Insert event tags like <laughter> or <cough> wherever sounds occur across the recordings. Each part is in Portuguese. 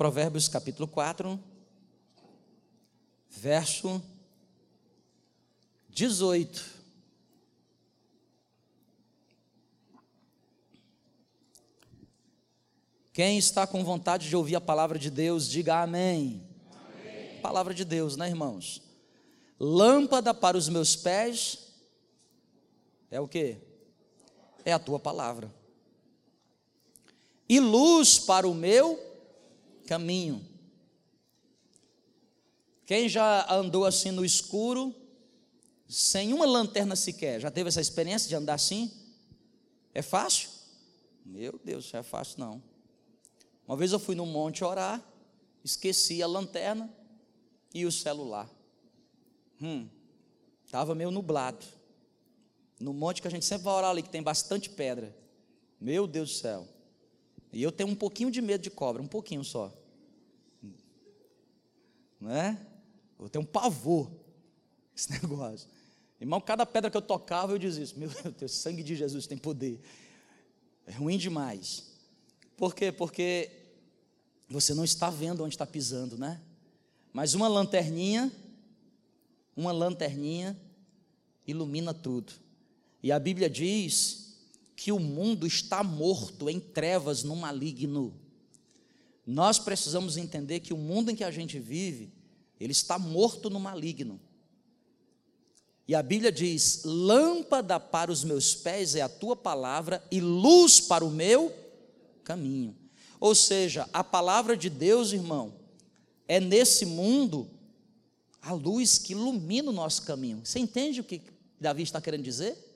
Provérbios capítulo 4, verso 18. Quem está com vontade de ouvir a palavra de Deus, diga amém. amém. Palavra de Deus, né, irmãos? Lâmpada para os meus pés é o que? É a tua palavra. E luz para o meu caminho. Quem já andou assim no escuro, sem uma lanterna sequer, já teve essa experiência de andar assim? É fácil? Meu Deus, não é fácil não. Uma vez eu fui no monte orar, esqueci a lanterna e o celular. Hum, estava meio nublado. No monte que a gente sempre vai orar ali, que tem bastante pedra. Meu Deus do céu. E eu tenho um pouquinho de medo de cobra, um pouquinho só. Não é? Eu tenho um pavor esse <laughs> negócio. Irmão, cada pedra que eu tocava, eu dizia isso. Meu Deus, sangue de Jesus tem poder. É ruim demais. Por quê? Porque você não está vendo onde está pisando, né? Mas uma lanterninha, uma lanterninha ilumina tudo. E a Bíblia diz que o mundo está morto em trevas no maligno. Nós precisamos entender que o mundo em que a gente vive, ele está morto no maligno. E a Bíblia diz: lâmpada para os meus pés é a tua palavra e luz para o meu caminho. Ou seja, a palavra de Deus, irmão, é nesse mundo a luz que ilumina o nosso caminho. Você entende o que Davi está querendo dizer?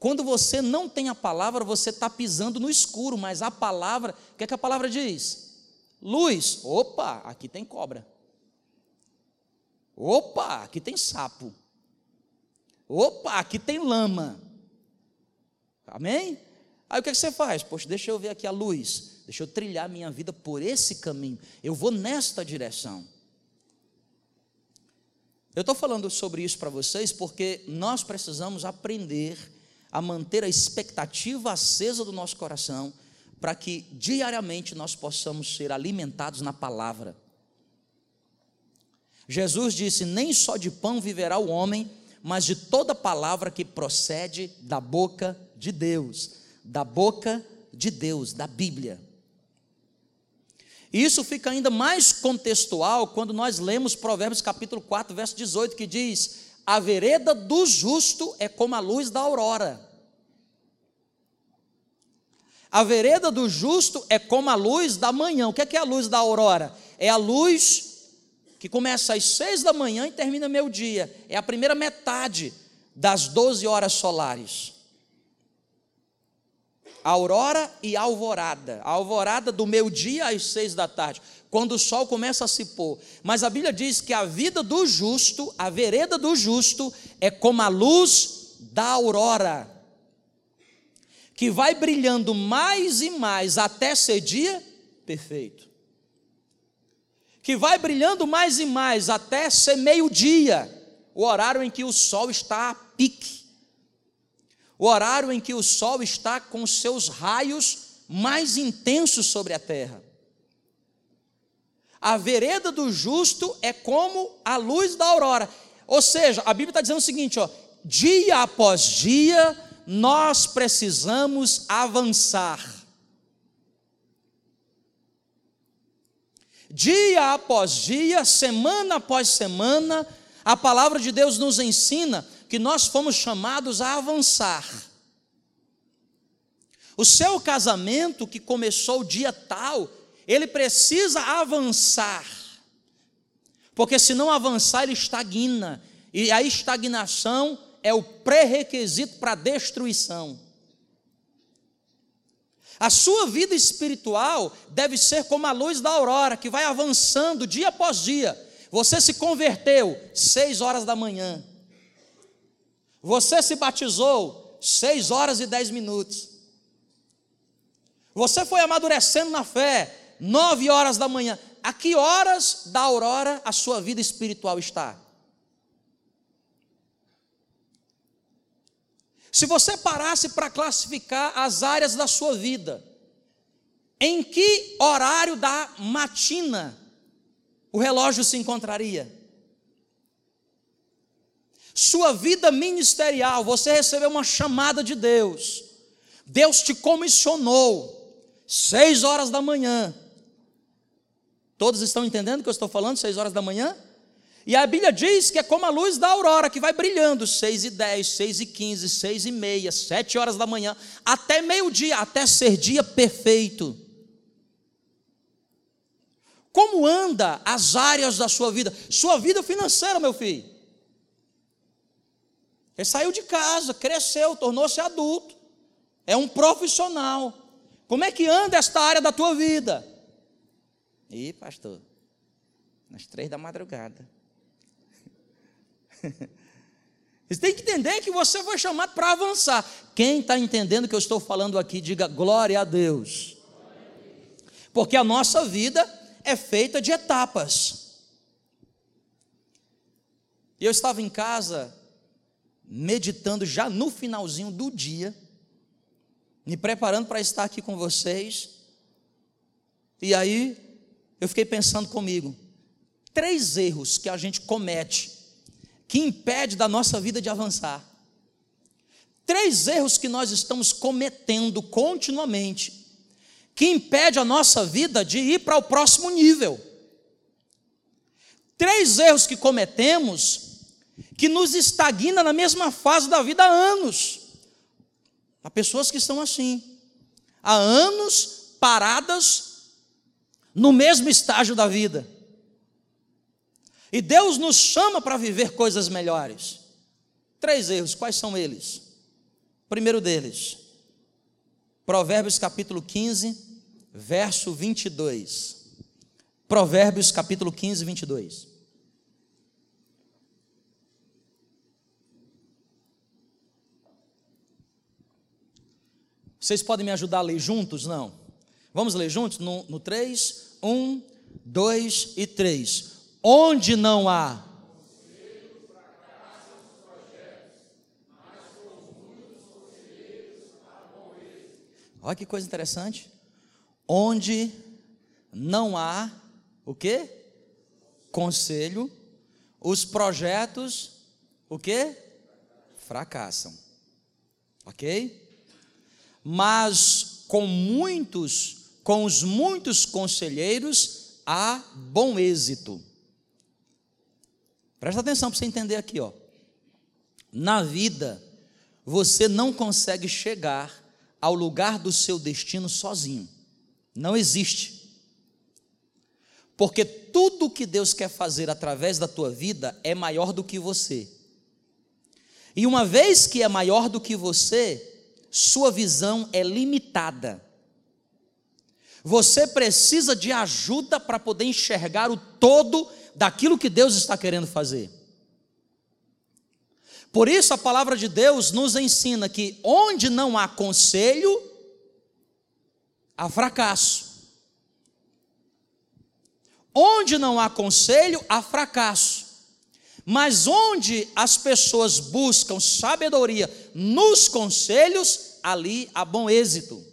Quando você não tem a palavra, você está pisando no escuro, mas a palavra, o que, é que a palavra diz? Luz, opa, aqui tem cobra. Opa, aqui tem sapo. Opa, aqui tem lama. Amém? Aí o que, é que você faz? Poxa, deixa eu ver aqui a luz deixa eu trilhar minha vida por esse caminho, eu vou nesta direção. Eu estou falando sobre isso para vocês porque nós precisamos aprender a manter a expectativa acesa do nosso coração, para que diariamente nós possamos ser alimentados na palavra. Jesus disse: Nem só de pão viverá o homem, mas de toda palavra que procede da boca de Deus, da boca de Deus, da Bíblia. E isso fica ainda mais contextual quando nós lemos Provérbios capítulo 4, verso 18, que diz: A vereda do justo é como a luz da aurora. A vereda do justo é como a luz da manhã. O que é, que é a luz da aurora? É a luz que começa às seis da manhã e termina meio dia. É a primeira metade das 12 horas solares aurora e alvorada. A alvorada do meio-dia às seis da tarde, quando o sol começa a se pôr. Mas a Bíblia diz que a vida do justo, a vereda do justo, é como a luz da aurora, que vai brilhando mais e mais até ser dia perfeito. Que vai brilhando mais e mais até ser meio-dia, o horário em que o sol está a pique o horário em que o sol está com seus raios mais intensos sobre a terra. A vereda do justo é como a luz da aurora. Ou seja, a Bíblia está dizendo o seguinte: ó, dia após dia, nós precisamos avançar. Dia após dia, semana após semana, a palavra de Deus nos ensina que nós fomos chamados a avançar. O seu casamento, que começou o dia tal, ele precisa avançar. Porque se não avançar, ele estagna. E a estagnação é o pré-requisito para a destruição. A sua vida espiritual deve ser como a luz da aurora, que vai avançando dia após dia. Você se converteu seis horas da manhã. Você se batizou seis horas e dez minutos. Você foi amadurecendo na fé nove horas da manhã. A que horas da aurora a sua vida espiritual está? Se você parasse para classificar as áreas da sua vida, em que horário da matina o relógio se encontraria? Sua vida ministerial, você recebeu uma chamada de Deus. Deus te comissionou. Seis horas da manhã. Todos estão entendendo o que eu estou falando? Seis horas da manhã? E a Bíblia diz que é como a luz da aurora, que vai brilhando, seis e dez, seis e quinze, seis e meia, sete horas da manhã, até meio-dia, até ser dia perfeito. Como anda as áreas da sua vida? Sua vida financeira, meu filho. Ele saiu de casa, cresceu, tornou-se adulto. É um profissional. Como é que anda esta área da tua vida? Ih, pastor, nas três da madrugada. <laughs> Você tem que entender que você foi chamado para avançar. Quem está entendendo o que eu estou falando aqui, diga glória a Deus. Porque a nossa vida é feita de etapas. E eu estava em casa, meditando já no finalzinho do dia, me preparando para estar aqui com vocês. E aí, eu fiquei pensando comigo: três erros que a gente comete que impede da nossa vida de avançar. Três erros que nós estamos cometendo continuamente, que impede a nossa vida de ir para o próximo nível. Três erros que cometemos que nos estagna na mesma fase da vida há anos. Há pessoas que estão assim, há anos paradas no mesmo estágio da vida. E Deus nos chama para viver coisas melhores. Três erros, quais são eles? Primeiro deles, Provérbios capítulo 15, verso 22. Provérbios capítulo 15, 22. Vocês podem me ajudar a ler juntos? Não. Vamos ler juntos? No, no 3, 1, 2 e 3. Onde não há Olha que coisa interessante. Onde não há o quê? Conselho, os projetos o quê? Fracassam. OK? Mas com muitos, com os muitos conselheiros há bom êxito. Presta atenção para você entender aqui, ó. Na vida, você não consegue chegar ao lugar do seu destino sozinho. Não existe. Porque tudo que Deus quer fazer através da tua vida é maior do que você. E uma vez que é maior do que você, sua visão é limitada. Você precisa de ajuda para poder enxergar o todo daquilo que Deus está querendo fazer. Por isso a palavra de Deus nos ensina que onde não há conselho, há fracasso. Onde não há conselho, há fracasso. Mas onde as pessoas buscam sabedoria nos conselhos, ali há bom êxito.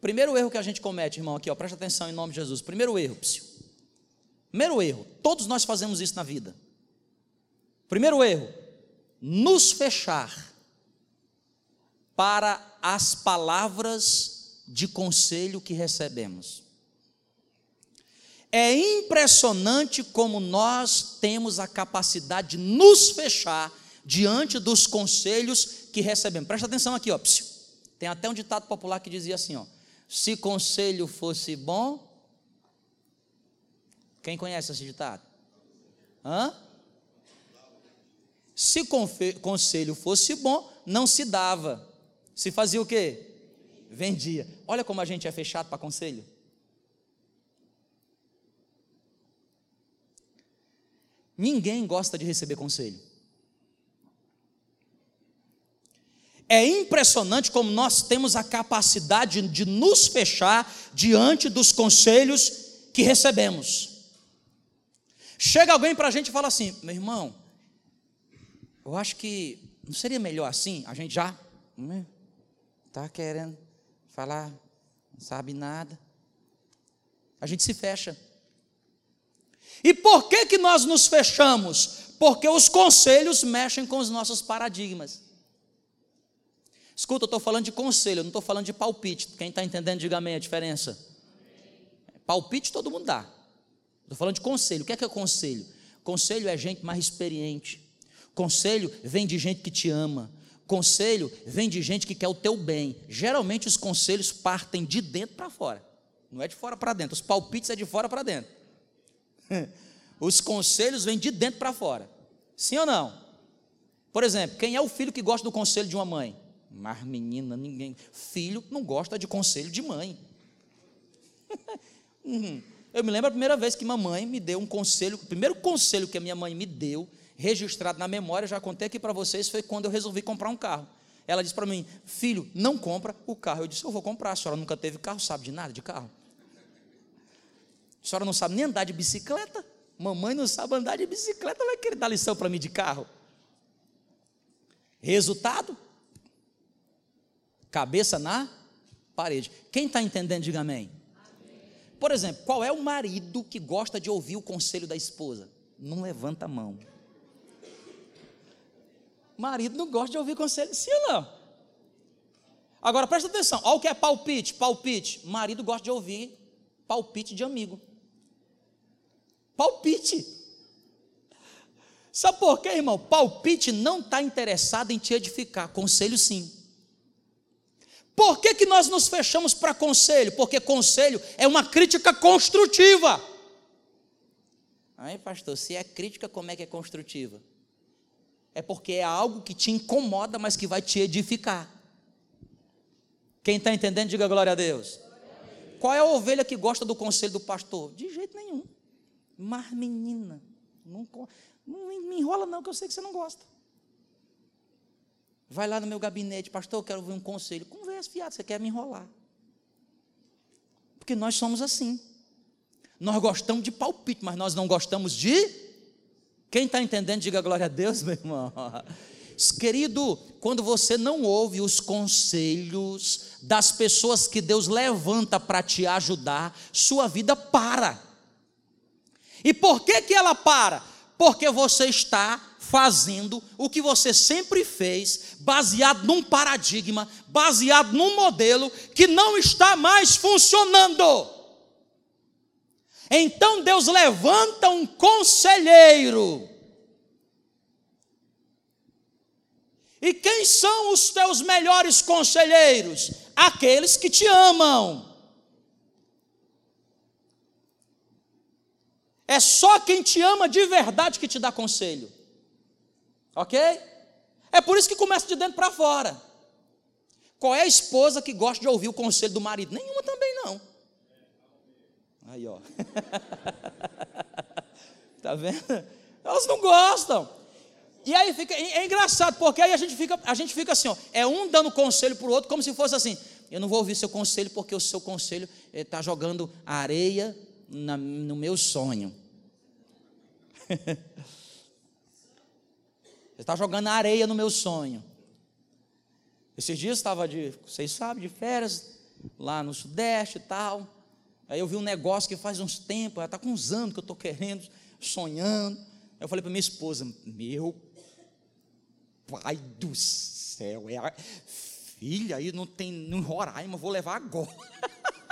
Primeiro erro que a gente comete, irmão, aqui, ó, presta atenção em nome de Jesus. Primeiro erro, psiu. Primeiro erro, todos nós fazemos isso na vida. Primeiro erro, nos fechar para as palavras de conselho que recebemos. É impressionante como nós temos a capacidade de nos fechar diante dos conselhos que recebemos. Presta atenção aqui, ó. Tem até um ditado popular que dizia assim, ó: se conselho fosse bom, quem conhece esse ditado? Hã? Se conselho fosse bom, não se dava. Se fazia o quê? Vendia. Olha como a gente é fechado para conselho. Ninguém gosta de receber conselho. É impressionante como nós temos a capacidade de nos fechar diante dos conselhos que recebemos. Chega alguém para a gente e fala assim: meu irmão, eu acho que não seria melhor assim? A gente já está né, querendo falar sabe nada. A gente se fecha. E por que que nós nos fechamos? Porque os conselhos mexem com os nossos paradigmas. Escuta, eu estou falando de conselho, eu não estou falando de palpite. Quem está entendendo, diga amém a diferença. Palpite todo mundo dá. Estou falando de conselho. O que é que é conselho? Conselho é gente mais experiente. Conselho vem de gente que te ama. Conselho vem de gente que quer o teu bem. Geralmente os conselhos partem de dentro para fora. Não é de fora para dentro. Os palpites é de fora para dentro. <laughs> Os conselhos vêm de dentro para fora. Sim ou não? Por exemplo, quem é o filho que gosta do conselho de uma mãe? Mas menina, ninguém. Filho não gosta de conselho de mãe. <laughs> Uhum. Eu me lembro a primeira vez que mamãe me deu um conselho, o primeiro conselho que a minha mãe me deu, registrado na memória, já contei aqui para vocês, foi quando eu resolvi comprar um carro. Ela disse para mim: Filho, não compra o carro. Eu disse: Eu vou comprar. A senhora nunca teve carro, sabe de nada de carro? A senhora não sabe nem andar de bicicleta? Mamãe não sabe andar de bicicleta, vai querer dar lição para mim de carro. Resultado? Cabeça na parede. Quem está entendendo, diga amém. Por exemplo, qual é o marido que gosta de ouvir o conselho da esposa? Não levanta a mão. Marido não gosta de ouvir conselho, sim ou não? Agora presta atenção, olha o que é palpite, palpite. Marido gosta de ouvir palpite de amigo palpite. Sabe por quê, irmão? Palpite não está interessado em te edificar, conselho sim. Por que, que nós nos fechamos para conselho? Porque conselho é uma crítica construtiva. Aí, pastor, se é crítica, como é que é construtiva? É porque é algo que te incomoda, mas que vai te edificar. Quem está entendendo, diga glória a Deus. Qual é a ovelha que gosta do conselho do pastor? De jeito nenhum. Mas, menina, não, não me enrola não, que eu sei que você não gosta. Vai lá no meu gabinete, pastor, eu quero ouvir um conselho. Conversa, fiado, você quer me enrolar. Porque nós somos assim. Nós gostamos de palpite, mas nós não gostamos de. Quem está entendendo, diga glória a Deus, <laughs> meu irmão. Querido, quando você não ouve os conselhos das pessoas que Deus levanta para te ajudar, sua vida para. E por que, que ela para? Porque você está fazendo o que você sempre fez, baseado num paradigma, baseado num modelo que não está mais funcionando. Então Deus levanta um conselheiro. E quem são os teus melhores conselheiros? Aqueles que te amam. É só quem te ama de verdade que te dá conselho. Ok? É por isso que começa de dentro para fora. Qual é a esposa que gosta de ouvir o conselho do marido? Nenhuma também não. Aí, ó. <laughs> tá vendo? Elas não gostam. E aí fica é, é engraçado, porque aí a gente fica, a gente fica assim, ó, é um dando conselho para o outro, como se fosse assim: eu não vou ouvir seu conselho porque o seu conselho está jogando areia na, no meu sonho. <laughs> Você está jogando areia no meu sonho. Esses dias estava de, vocês sabem, de férias, lá no Sudeste e tal. Aí eu vi um negócio que faz uns tempos, está com uns anos que eu estou querendo, sonhando. Aí eu falei para minha esposa, meu pai do céu, é a... filha, aí não tem no Roraima, vou levar agora.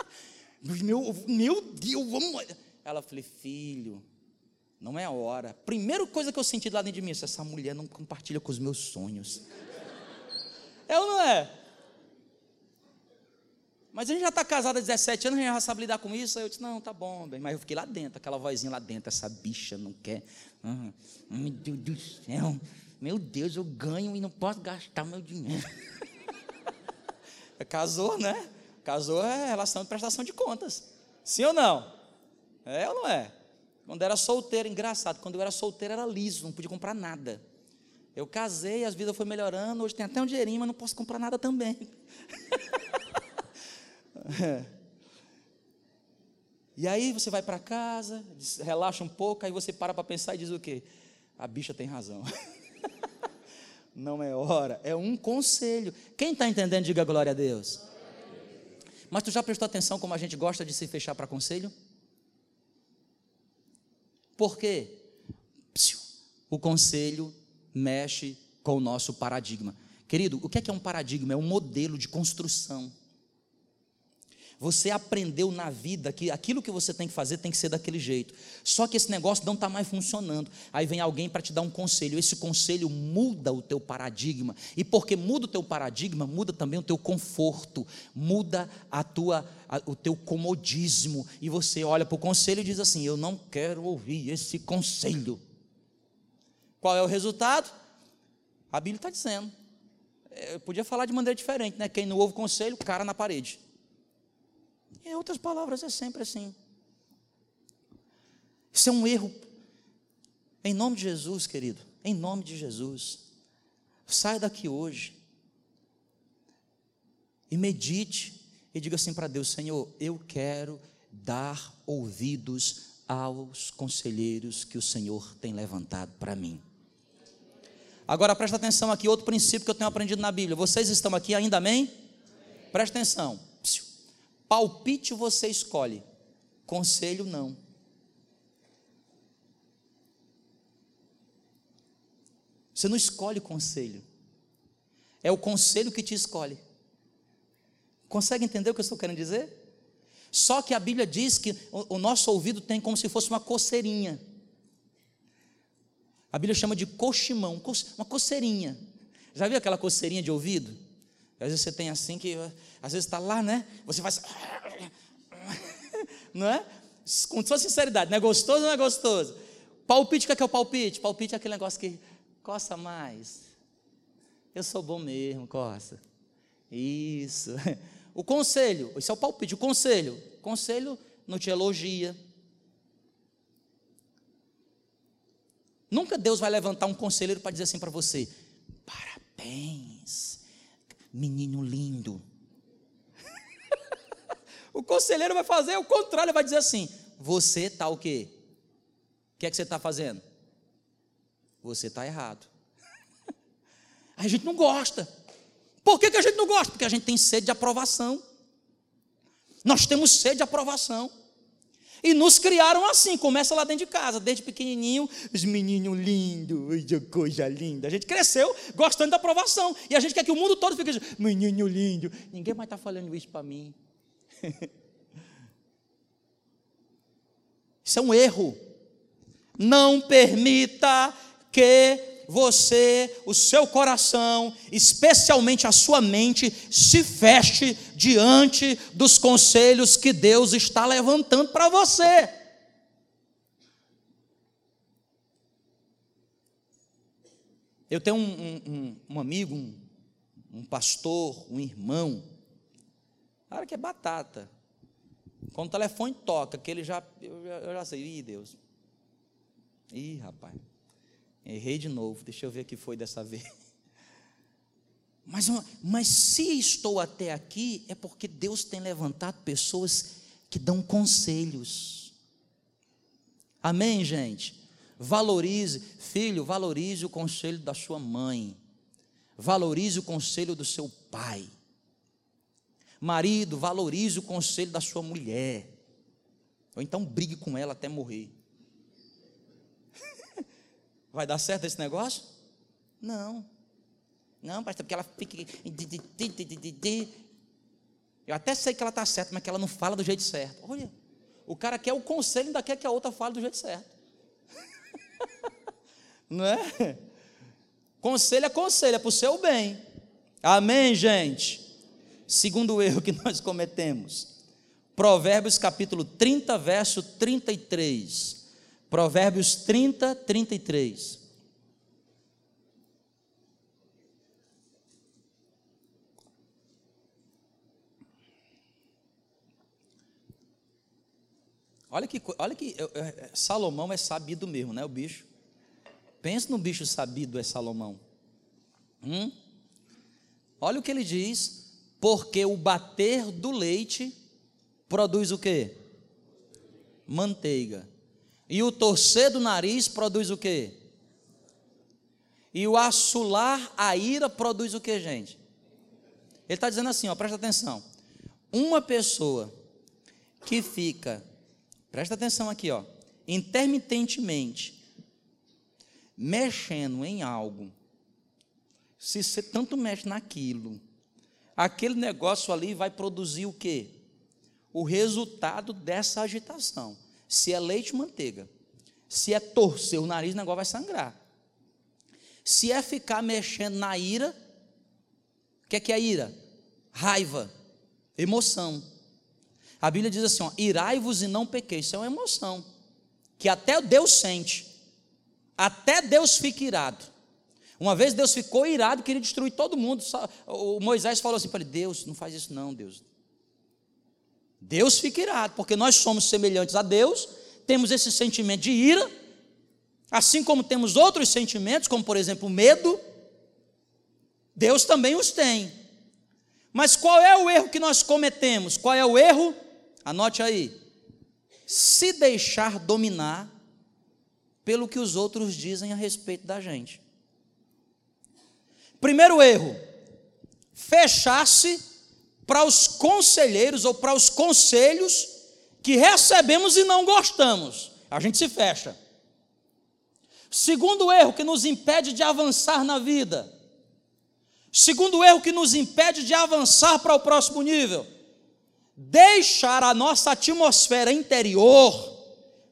<laughs> meu, meu Deus, vamos. Ela falou, filho, não é a hora. Primeira coisa que eu senti lá dentro de mim, essa mulher não compartilha com os meus sonhos. É ou não é? Mas a gente já está casado há 17 anos, a gente já sabe lidar com isso. Aí eu disse, não, tá bom, bem. Mas eu fiquei lá dentro, aquela vozinha lá dentro, essa bicha não quer. Ah, meu Deus do céu, meu Deus, eu ganho e não posso gastar meu dinheiro. <laughs> Casou, né? Casou é relação de prestação de contas. Sim ou não? É ou não é? Quando era solteiro, engraçado, quando eu era solteiro era liso, não podia comprar nada. Eu casei, as vidas foi melhorando, hoje tem até um dinheirinho, mas não posso comprar nada também. <laughs> E aí você vai para casa, relaxa um pouco, aí você para para pensar e diz o quê? A bicha tem razão. <laughs> Não é hora, é um conselho. Quem está entendendo, diga glória a Deus. Mas tu já prestou atenção como a gente gosta de se fechar para conselho? Por quê? O conselho mexe com o nosso paradigma. Querido, o que é, que é um paradigma? É um modelo de construção. Você aprendeu na vida que aquilo que você tem que fazer tem que ser daquele jeito. Só que esse negócio não está mais funcionando. Aí vem alguém para te dar um conselho. Esse conselho muda o teu paradigma. E porque muda o teu paradigma, muda também o teu conforto, muda a tua, a, o teu comodismo. E você olha para o conselho e diz assim: Eu não quero ouvir esse conselho. Qual é o resultado? A Bíblia está dizendo. É, eu podia falar de maneira diferente, né? Quem não ouve conselho, cara na parede. Em outras palavras, é sempre assim. Isso é um erro. Em nome de Jesus, querido, em nome de Jesus, saia daqui hoje e medite e diga assim para Deus: Senhor, eu quero dar ouvidos aos conselheiros que o Senhor tem levantado para mim. Agora presta atenção aqui, outro princípio que eu tenho aprendido na Bíblia. Vocês estão aqui ainda, amém? Presta atenção. Palpite você escolhe, conselho não. Você não escolhe conselho, é o conselho que te escolhe. Consegue entender o que eu estou querendo dizer? Só que a Bíblia diz que o nosso ouvido tem como se fosse uma coceirinha. A Bíblia chama de coximão, uma coceirinha. Já viu aquela coceirinha de ouvido? Às vezes você tem assim que, às vezes está lá, né? Você faz. <laughs> Não é? Com toda sinceridade, não é gostoso ou não é gostoso? Palpite, o que é, que é o palpite? Palpite é aquele negócio que coça mais. Eu sou bom mesmo, coça. Isso. O conselho, isso é o palpite. O conselho, conselho não te elogia. Nunca Deus vai levantar um conselheiro para dizer assim para você: parabéns menino lindo. <laughs> o conselheiro vai fazer o contrário, vai dizer assim: você está o quê? O que é que você está fazendo? Você está errado. <laughs> a gente não gosta. Por que, que a gente não gosta? Porque a gente tem sede de aprovação. Nós temos sede de aprovação. E nos criaram assim, começa lá dentro de casa, desde pequenininho, os meninos lindos, coisa linda. A gente cresceu gostando da aprovação. E a gente quer que o mundo todo fique assim, menino lindo. Ninguém mais está falando isso para mim. <laughs> isso é um erro. Não permita que você, o seu coração, especialmente a sua mente, se feche diante dos conselhos que Deus está levantando para você. Eu tenho um, um, um amigo, um, um, pastor, um irmão, cara que é batata. Quando o telefone toca, que ele já, eu já, eu já sei, ih Deus, ih rapaz, Errei de novo, deixa eu ver o que foi dessa vez. <laughs> Mas, mas se estou até aqui, é porque Deus tem levantado pessoas que dão conselhos. Amém, gente? Valorize, filho, valorize o conselho da sua mãe. Valorize o conselho do seu pai. Marido, valorize o conselho da sua mulher. Ou então brigue com ela até morrer. Vai dar certo esse negócio? Não. Não, pastor, porque ela fica. Eu até sei que ela está certa, mas que ela não fala do jeito certo. Olha, o cara quer o conselho, ainda quer que a outra fale do jeito certo. <laughs> não é? Conselho é conselho, é para o seu bem. Amém, gente? Segundo erro que <laughs> nós cometemos. Provérbios capítulo 30, verso 33. Provérbios 30, 33. Olha que, olha que Salomão é sabido mesmo, né? O bicho. Pensa no bicho sabido é Salomão. Hum? Olha o que ele diz: porque o bater do leite produz o quê? Manteiga. E o torcer do nariz produz o quê? E o assolar a ira produz o quê, gente? Ele está dizendo assim, ó, presta atenção. Uma pessoa que fica, presta atenção aqui, ó, intermitentemente mexendo em algo, se você tanto mexe naquilo, aquele negócio ali vai produzir o quê? O resultado dessa agitação. Se é leite, manteiga. Se é torcer o nariz, o negócio vai sangrar. Se é ficar mexendo na ira, o que é que é ira? Raiva, emoção. A Bíblia diz assim: irai-vos e não pequeis. Isso é uma emoção que até Deus sente, até Deus fica irado. Uma vez Deus ficou irado, queria destruir todo mundo. O Moisés falou assim para ele: Deus, não faz isso não, Deus. Deus fica irado, porque nós somos semelhantes a Deus, temos esse sentimento de ira, assim como temos outros sentimentos, como por exemplo medo, Deus também os tem. Mas qual é o erro que nós cometemos? Qual é o erro? Anote aí. Se deixar dominar pelo que os outros dizem a respeito da gente. Primeiro erro: fechar-se para os conselheiros ou para os conselhos que recebemos e não gostamos. A gente se fecha. Segundo erro que nos impede de avançar na vida. Segundo erro que nos impede de avançar para o próximo nível. Deixar a nossa atmosfera interior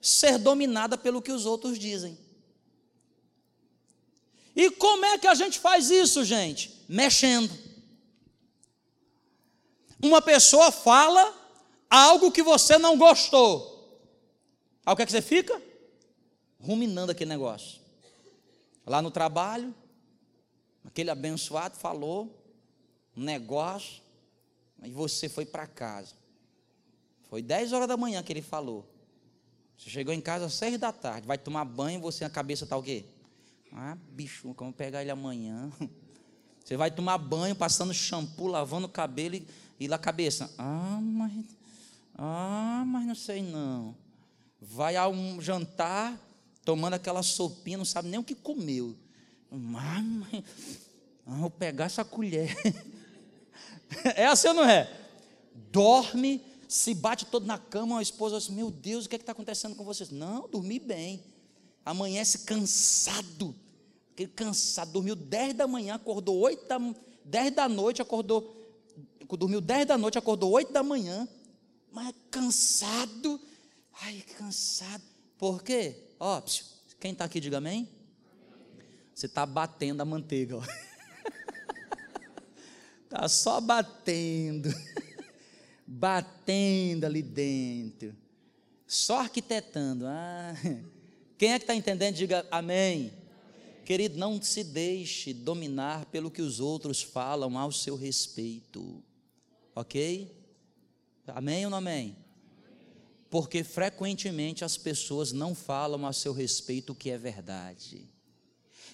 ser dominada pelo que os outros dizem. E como é que a gente faz isso, gente? Mexendo. Uma pessoa fala algo que você não gostou. Aí o que é que você fica? Ruminando aquele negócio. Lá no trabalho, aquele abençoado falou um negócio, e você foi para casa. Foi 10 horas da manhã que ele falou. Você chegou em casa às 6 da tarde, vai tomar banho, você a cabeça está o quê? Ah, bicho, como pegar ele amanhã? <laughs> Você vai tomar banho, passando shampoo, lavando o cabelo e, e lá a cabeça. Ah, mas. Ah, mas não sei não. Vai a um jantar, tomando aquela sopinha, não sabe nem o que comeu. Ah, mas, ah, vou pegar essa colher. <laughs> É assim ou não é? Dorme, se bate todo na cama, a esposa assim, meu Deus, o que é está acontecendo com vocês? Não, dormi bem. Amanhece cansado. Aquele cansado, dormiu 10 da manhã, acordou 8 da 10 da noite, acordou. Dormiu 10 da noite, acordou 8 da manhã. Mas cansado. Ai, cansado. Por quê? Ó, quem está aqui, diga amém. Você está batendo a manteiga. Está <laughs> só batendo. <laughs> batendo ali dentro. Só arquitetando. Ah. <laughs> Quem é que está entendendo? Diga amém. Querido, não se deixe dominar pelo que os outros falam ao seu respeito. Ok? Amém ou não amém? Porque frequentemente as pessoas não falam a seu respeito o que é verdade.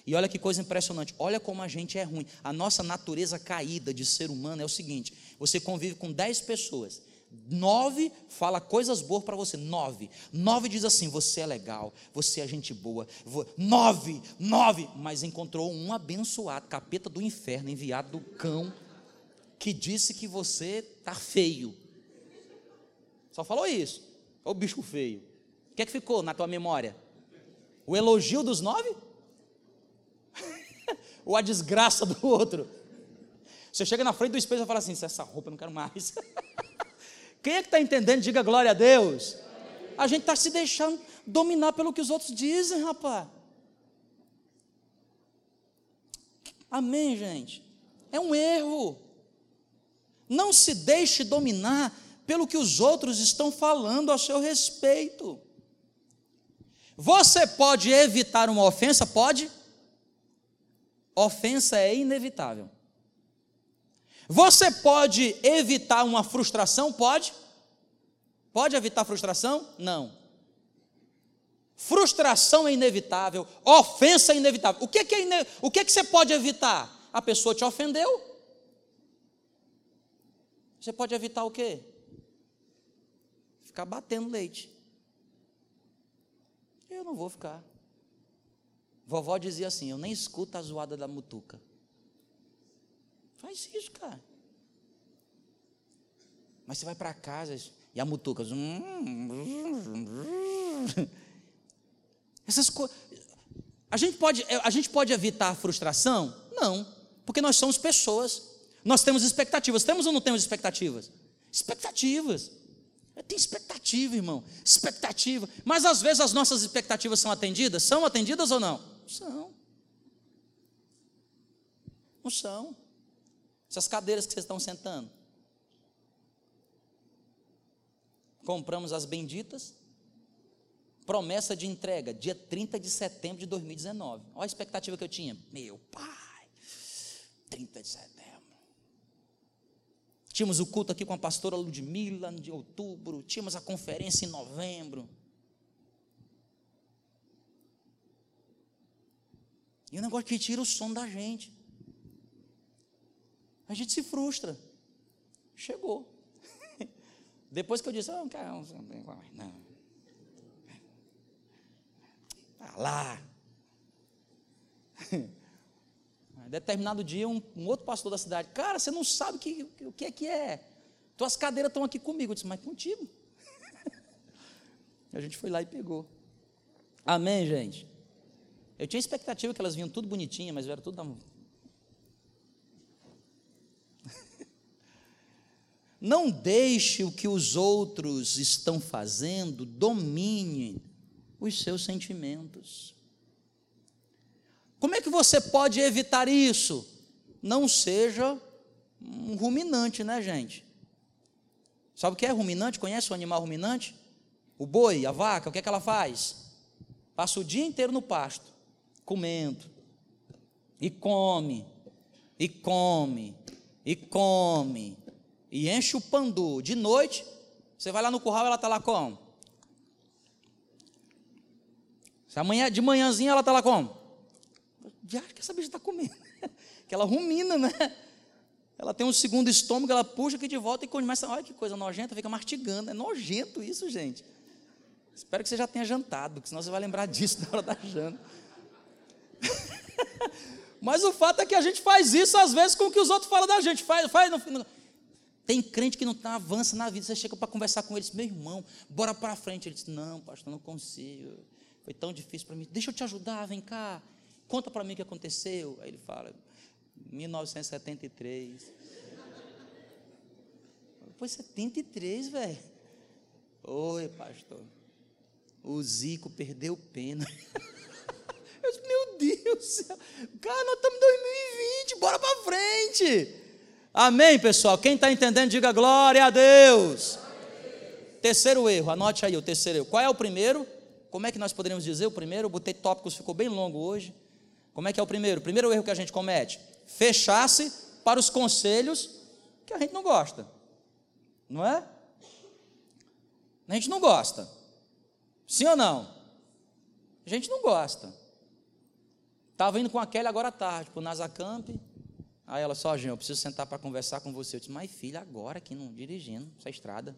E olha que coisa impressionante, olha como a gente é ruim. A nossa natureza caída de ser humano é o seguinte: você convive com dez pessoas, Nove fala coisas boas para você. Nove. Nove diz assim: você é legal, você é gente boa. Nove, nove. Mas encontrou um abençoado, capeta do inferno, enviado do cão, que disse que você está feio. Só falou isso. Ô bicho feio. O que é que ficou na tua memória? O elogio dos nove? <laughs> Ou a desgraça do outro? Você chega na frente do espelho e fala assim: essa roupa eu não quero mais. <laughs> Quem é que está entendendo? Diga glória a Deus. A gente está se deixando dominar pelo que os outros dizem, rapaz. Amém, gente? É um erro. Não se deixe dominar pelo que os outros estão falando a seu respeito. Você pode evitar uma ofensa? Pode. Ofensa é inevitável. Você pode evitar uma frustração? Pode. Pode evitar frustração? Não. Frustração é inevitável, ofensa é inevitável. O que, que é o que, que você pode evitar? A pessoa te ofendeu. Você pode evitar o quê? Ficar batendo leite. Eu não vou ficar. Vovó dizia assim: Eu nem escuto a zoada da mutuca. Faz isso, cara. Mas você vai para casa e a mutuca. <laughs> Essas coisas. A gente, pode, a gente pode evitar a frustração? Não, porque nós somos pessoas. Nós temos expectativas. Temos ou não temos expectativas? Expectativas. Tem expectativa, irmão. Expectativa. Mas às vezes as nossas expectativas são atendidas? São atendidas ou não? São. Não são. Essas cadeiras que vocês estão sentando. Compramos as benditas. Promessa de entrega, dia 30 de setembro de 2019. Olha a expectativa que eu tinha. Meu pai, 30 de setembro. Tínhamos o culto aqui com a pastora Ludmilla de outubro. Tínhamos a conferência em novembro. E o negócio que tira o som da gente. A gente se frustra. Chegou. <laughs> Depois que eu disse, oh, não, não. Ah, lá. <laughs> Determinado dia, um, um, outro pastor da cidade, cara, você não sabe o que, que é que é. Tuas cadeiras estão aqui comigo. Eu disse, mas contigo. <laughs> a gente foi lá e pegou. Amém, gente? Eu tinha expectativa que elas vinham tudo bonitinhas, mas era tudo da... <laughs> Não deixe o que os outros estão fazendo domine os seus sentimentos. Como é que você pode evitar isso? Não seja um ruminante, né, gente? Sabe o que é ruminante? Conhece o animal ruminante? O boi, a vaca, o que é que ela faz? Passa o dia inteiro no pasto, comendo, e come, e come, e come, e enche o pandu. De noite, você vai lá no curral, ela está lá como? Se amanhã, de manhãzinha ela está lá como? Já que essa bicha está comendo. que ela rumina, né? Ela tem um segundo estômago, ela puxa aqui de volta e começa. Olha que coisa nojenta, fica mastigando. É nojento isso, gente. Espero que você já tenha jantado, porque senão você vai lembrar disso na hora da janta. <laughs> Mas o fato é que a gente faz isso às vezes com o que os outros falam da gente. Faz, faz tem crente que não tá, avança na vida. Você chega para conversar com eles, meu irmão, bora para frente. Ele diz: Não, pastor, não consigo. Foi tão difícil para mim. Deixa eu te ajudar, vem cá. Conta para mim o que aconteceu. Aí ele fala: 1973. Foi 73, velho. Oi, pastor. O Zico perdeu pena. <laughs> Eu disse, meu Deus, cara, nós estamos em 2020, bora para frente. Amém, pessoal? Quem está entendendo, diga glória a Deus. Terceiro erro, anote aí o terceiro erro. Qual é o primeiro? Como é que nós poderíamos dizer o primeiro? Eu botei tópicos, ficou bem longo hoje. Como é que é o primeiro? O primeiro erro que a gente comete: fechar-se para os conselhos que a gente não gosta. Não é? A gente não gosta. Sim ou não? A gente não gosta. Estava indo com a Kelly agora à tarde, para o Nazacamp. Aí ela só, gente, eu preciso sentar para conversar com você. Eu disse, mas filha, agora aqui não dirigindo essa estrada.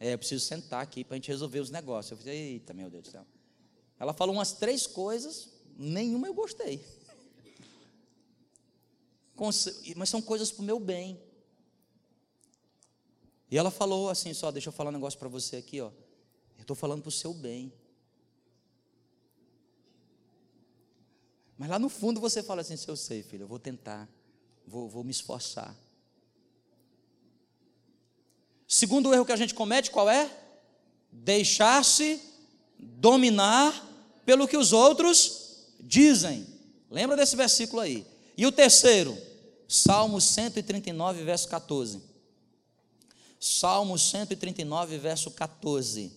É, eu preciso sentar aqui para a gente resolver os negócios. Eu falei, eita, meu Deus do céu. Ela falou umas três coisas, nenhuma eu gostei. Mas são coisas para o meu bem. E ela falou assim, só, deixa eu falar um negócio para você aqui, ó. Eu estou falando para o seu bem. Mas lá no fundo você fala assim, se eu sei, filho, eu vou tentar. Vou, vou me esforçar. Segundo erro que a gente comete, qual é? Deixar-se dominar pelo que os outros dizem. Lembra desse versículo aí. E o terceiro, Salmo 139, verso 14. Salmo 139, verso 14.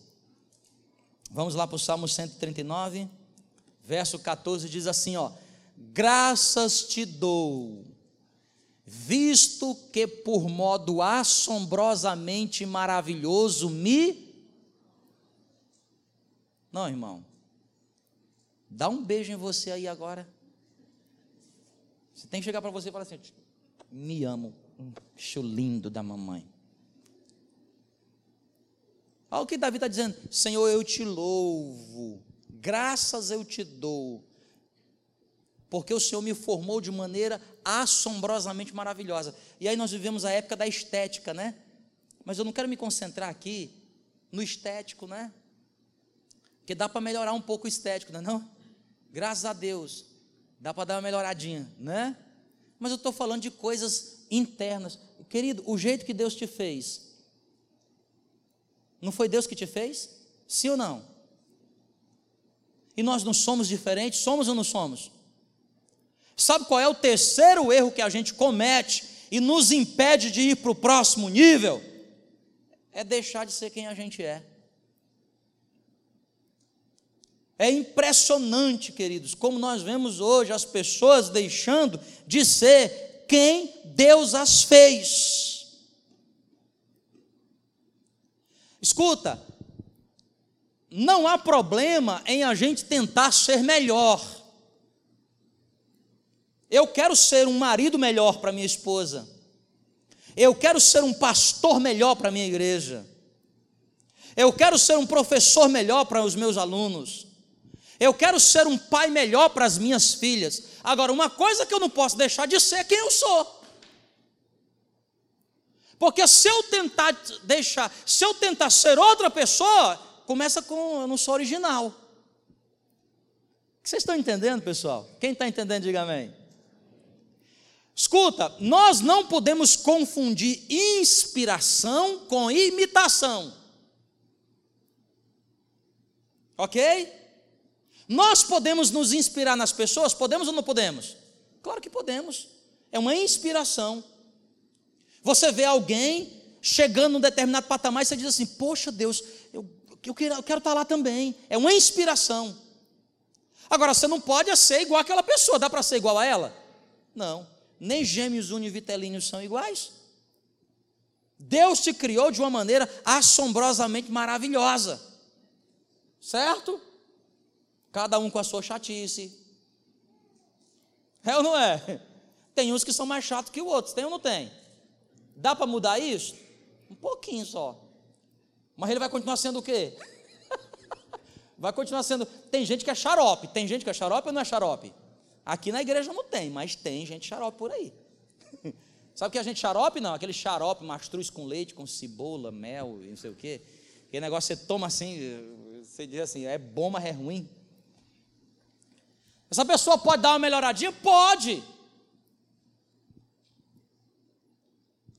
Vamos lá para o Salmo 139, verso 14, diz assim: ó, graças te dou visto que por modo assombrosamente maravilhoso me. Não, irmão. Dá um beijo em você aí agora. Você tem que chegar para você e falar assim: Me amo. Um bicho lindo da mamãe. Olha o que Davi está dizendo: Senhor, eu te louvo, graças eu te dou porque o Senhor me formou de maneira assombrosamente maravilhosa. E aí nós vivemos a época da estética, né? Mas eu não quero me concentrar aqui no estético, né? Porque dá para melhorar um pouco o estético, não é não? Graças a Deus, dá para dar uma melhoradinha, né? Mas eu estou falando de coisas internas. Querido, o jeito que Deus te fez, não foi Deus que te fez? Sim ou não? E nós não somos diferentes? Somos ou não somos? Sabe qual é o terceiro erro que a gente comete e nos impede de ir para o próximo nível? É deixar de ser quem a gente é. É impressionante, queridos, como nós vemos hoje as pessoas deixando de ser quem Deus as fez. Escuta, não há problema em a gente tentar ser melhor. Eu quero ser um marido melhor para minha esposa. Eu quero ser um pastor melhor para minha igreja. Eu quero ser um professor melhor para os meus alunos. Eu quero ser um pai melhor para as minhas filhas. Agora, uma coisa que eu não posso deixar de ser é quem eu sou. Porque se eu tentar deixar, se eu tentar ser outra pessoa, começa com eu não sou original. Vocês estão entendendo, pessoal? Quem está entendendo, diga amém. Escuta, nós não podemos confundir inspiração com imitação. Ok? Nós podemos nos inspirar nas pessoas? Podemos ou não podemos? Claro que podemos. É uma inspiração. Você vê alguém chegando num determinado patamar e você diz assim: Poxa Deus, eu, eu, quero, eu quero estar lá também. É uma inspiração. Agora, você não pode ser igual àquela pessoa. Dá para ser igual a ela? Não. Nem gêmeos univitelíneos são iguais. Deus te criou de uma maneira assombrosamente maravilhosa. Certo? Cada um com a sua chatice. É ou não é? Tem uns que são mais chatos que outros, tem ou não tem? Dá para mudar isso? Um pouquinho só. Mas ele vai continuar sendo o quê? <laughs> vai continuar sendo. Tem gente que é xarope. Tem gente que é xarope ou não é xarope? Aqui na igreja não tem, mas tem gente xarope por aí. <laughs> Sabe o que a gente xarope? Não, aquele xarope mastruz com leite, com cebola, mel e não sei o quê. Aquele negócio você toma assim, você diz assim, é bom, mas é ruim. Essa pessoa pode dar uma melhoradinha? Pode.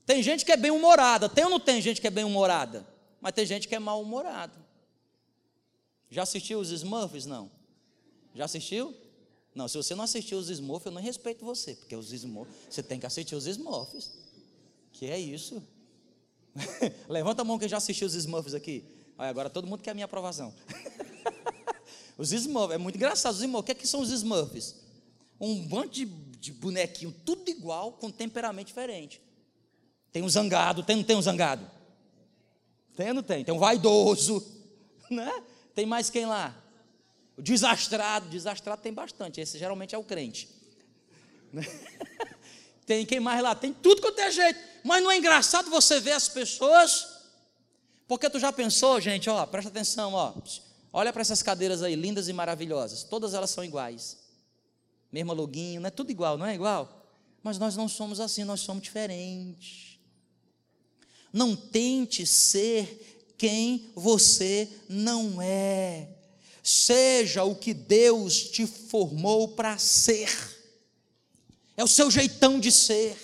Tem gente que é bem humorada. Tem ou não tem gente que é bem humorada? Mas tem gente que é mal humorada. Já assistiu os Smurfs? Não. Já assistiu? Não, se você não assistiu os Smurfs, eu não respeito você, porque os Smurfs, você tem que assistir os Smurfs. Que é isso? <laughs> Levanta a mão quem já assistiu os Smurfs aqui. Olha, agora todo mundo quer a minha aprovação. <laughs> Os Smurfs, é muito engraçado. Os Smurfs, o que, é que são os Smurfs? Um monte de, de bonequinho, tudo igual, com temperamento diferente. Tem um zangado, tem não tem um zangado? Tem ou não tem? Tem um vaidoso, <laughs> né? Tem mais quem lá? O desastrado, desastrado tem bastante, esse geralmente é o crente. <laughs> Né? Tem quem mais lá? Tem tudo quanto é jeito. Mas não é engraçado você ver as pessoas? Porque tu já pensou, gente, ó, presta atenção, ó. Olha para essas cadeiras aí, lindas e maravilhosas. Todas elas são iguais. Mesmo loguinho, não é tudo igual, não é igual? Mas nós não somos assim, nós somos diferentes. Não tente ser quem você não é. Seja o que Deus te formou para ser. É o seu jeitão de ser.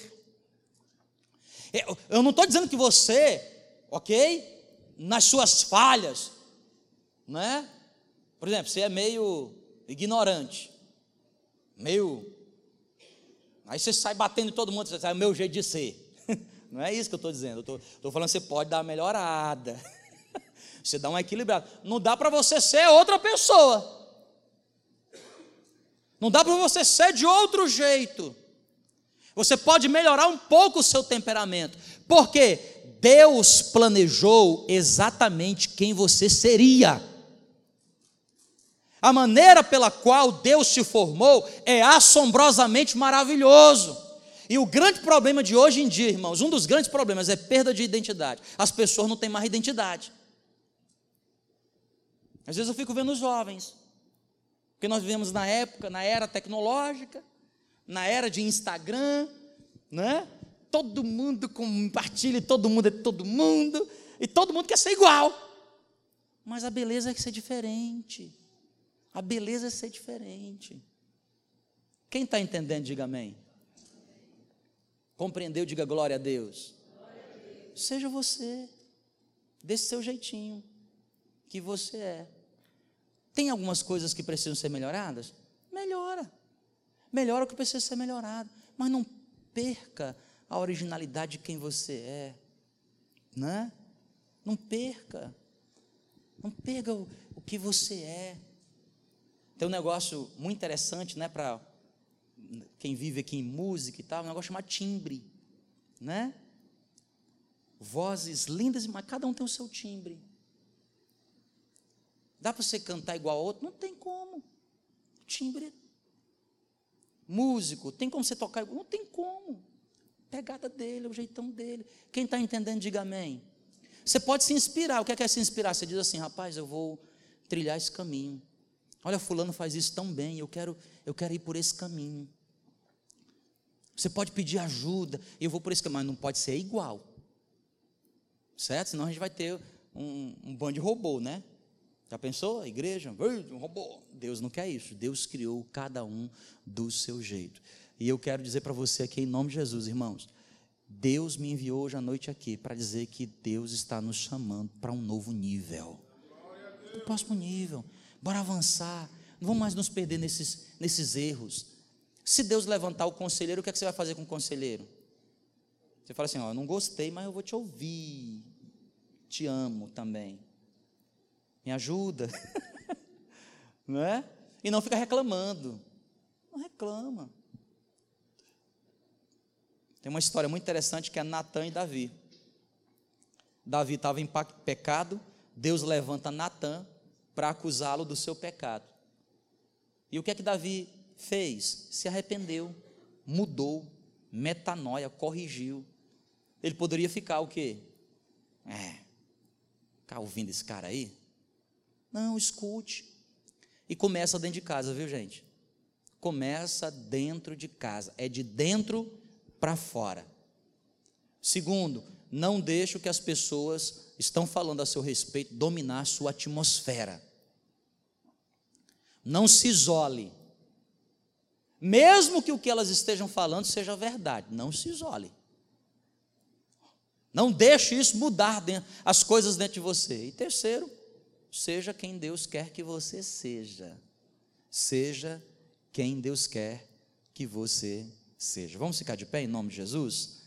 Eu não estou dizendo que você, ok? Nas suas falhas, né? Por exemplo, você é meio ignorante, meio. Aí você sai batendo em todo mundo, você sai, é o meu jeito de ser. <laughs> Não é isso que eu estou dizendo. Eu estou falando que você pode dar uma melhorada. <laughs> Você dá uma equilibrada. Não dá para você ser outra pessoa. Não dá para você ser de outro jeito. Você pode melhorar um pouco o seu temperamento. Porque Deus planejou exatamente quem você seria. A maneira pela qual Deus te formou é assombrosamente maravilhoso. E o grande problema de hoje em dia, irmãos, um dos grandes problemas é perda de identidade. As pessoas não têm mais identidade. Às vezes eu fico vendo os jovens, porque nós vivemos na época, na era tecnológica, na era de Instagram, né? todo mundo compartilha, todo mundo é todo mundo, e todo mundo quer ser igual. Mas a beleza é ser diferente. A beleza é ser diferente. Quem está entendendo, diga amém. Compreendeu, diga glória a Deus. Glória a Deus. Seja você, desse seu jeitinho, que você é. Tem algumas coisas que precisam ser melhoradas? Melhora. Melhora o que precisa ser melhorado. Mas não perca a originalidade de quem você é. Né? Não perca. Não perca o, o que você é. Tem um negócio muito interessante, né, para quem vive aqui em música e tal, um negócio chamado timbre, né? Vozes lindas, mas cada um tem o seu timbre. Dá para você cantar igual ao outro? Não tem como. Timbre. Músico, tem como você tocar igual? Não tem como. Pegada dele, o jeitão dele. Quem está entendendo, diga amém. Você pode se inspirar. O que é, que é se inspirar? Você diz assim, rapaz, eu vou trilhar esse caminho. Olha, fulano faz isso tão bem, eu quero, eu quero ir por esse caminho. Você pode pedir ajuda, eu vou por esse caminho, mas não pode ser igual. Certo? Senão a gente vai ter um, um bando de robô, né? Já pensou? A igreja, um robô. Deus não quer isso. Deus criou cada um do seu jeito. E eu quero dizer para você aqui, em nome de Jesus, irmãos, Deus me enviou hoje à noite aqui para dizer que Deus está nos chamando para um novo nível. O próximo nível. Bora avançar. Não vamos mais nos perder nesses, nesses erros. Se Deus levantar o conselheiro, o que, é que você vai fazer com o conselheiro? Você fala assim: ó, não gostei, mas eu vou te ouvir. Te amo também me ajuda. <laughs> não é? E não fica reclamando. Não reclama. Tem uma história muito interessante que é Natan e Davi. Davi estava em pecado, Deus levanta Natan para acusá-lo do seu pecado. E o que é que Davi fez? Se arrependeu, mudou, metanoia, corrigiu. Ele poderia ficar o quê? É, ficar ouvindo esse cara aí? Não, escute. E começa dentro de casa, viu, gente? Começa dentro de casa. É de dentro para fora. Segundo, não deixe o que as pessoas estão falando a seu respeito dominar a sua atmosfera. Não se isole. Mesmo que o que elas estejam falando seja verdade, não se isole. Não deixe isso mudar as coisas dentro de você. E terceiro, Seja quem Deus quer que você seja. Seja quem Deus quer que você seja. Vamos ficar de pé em nome de Jesus?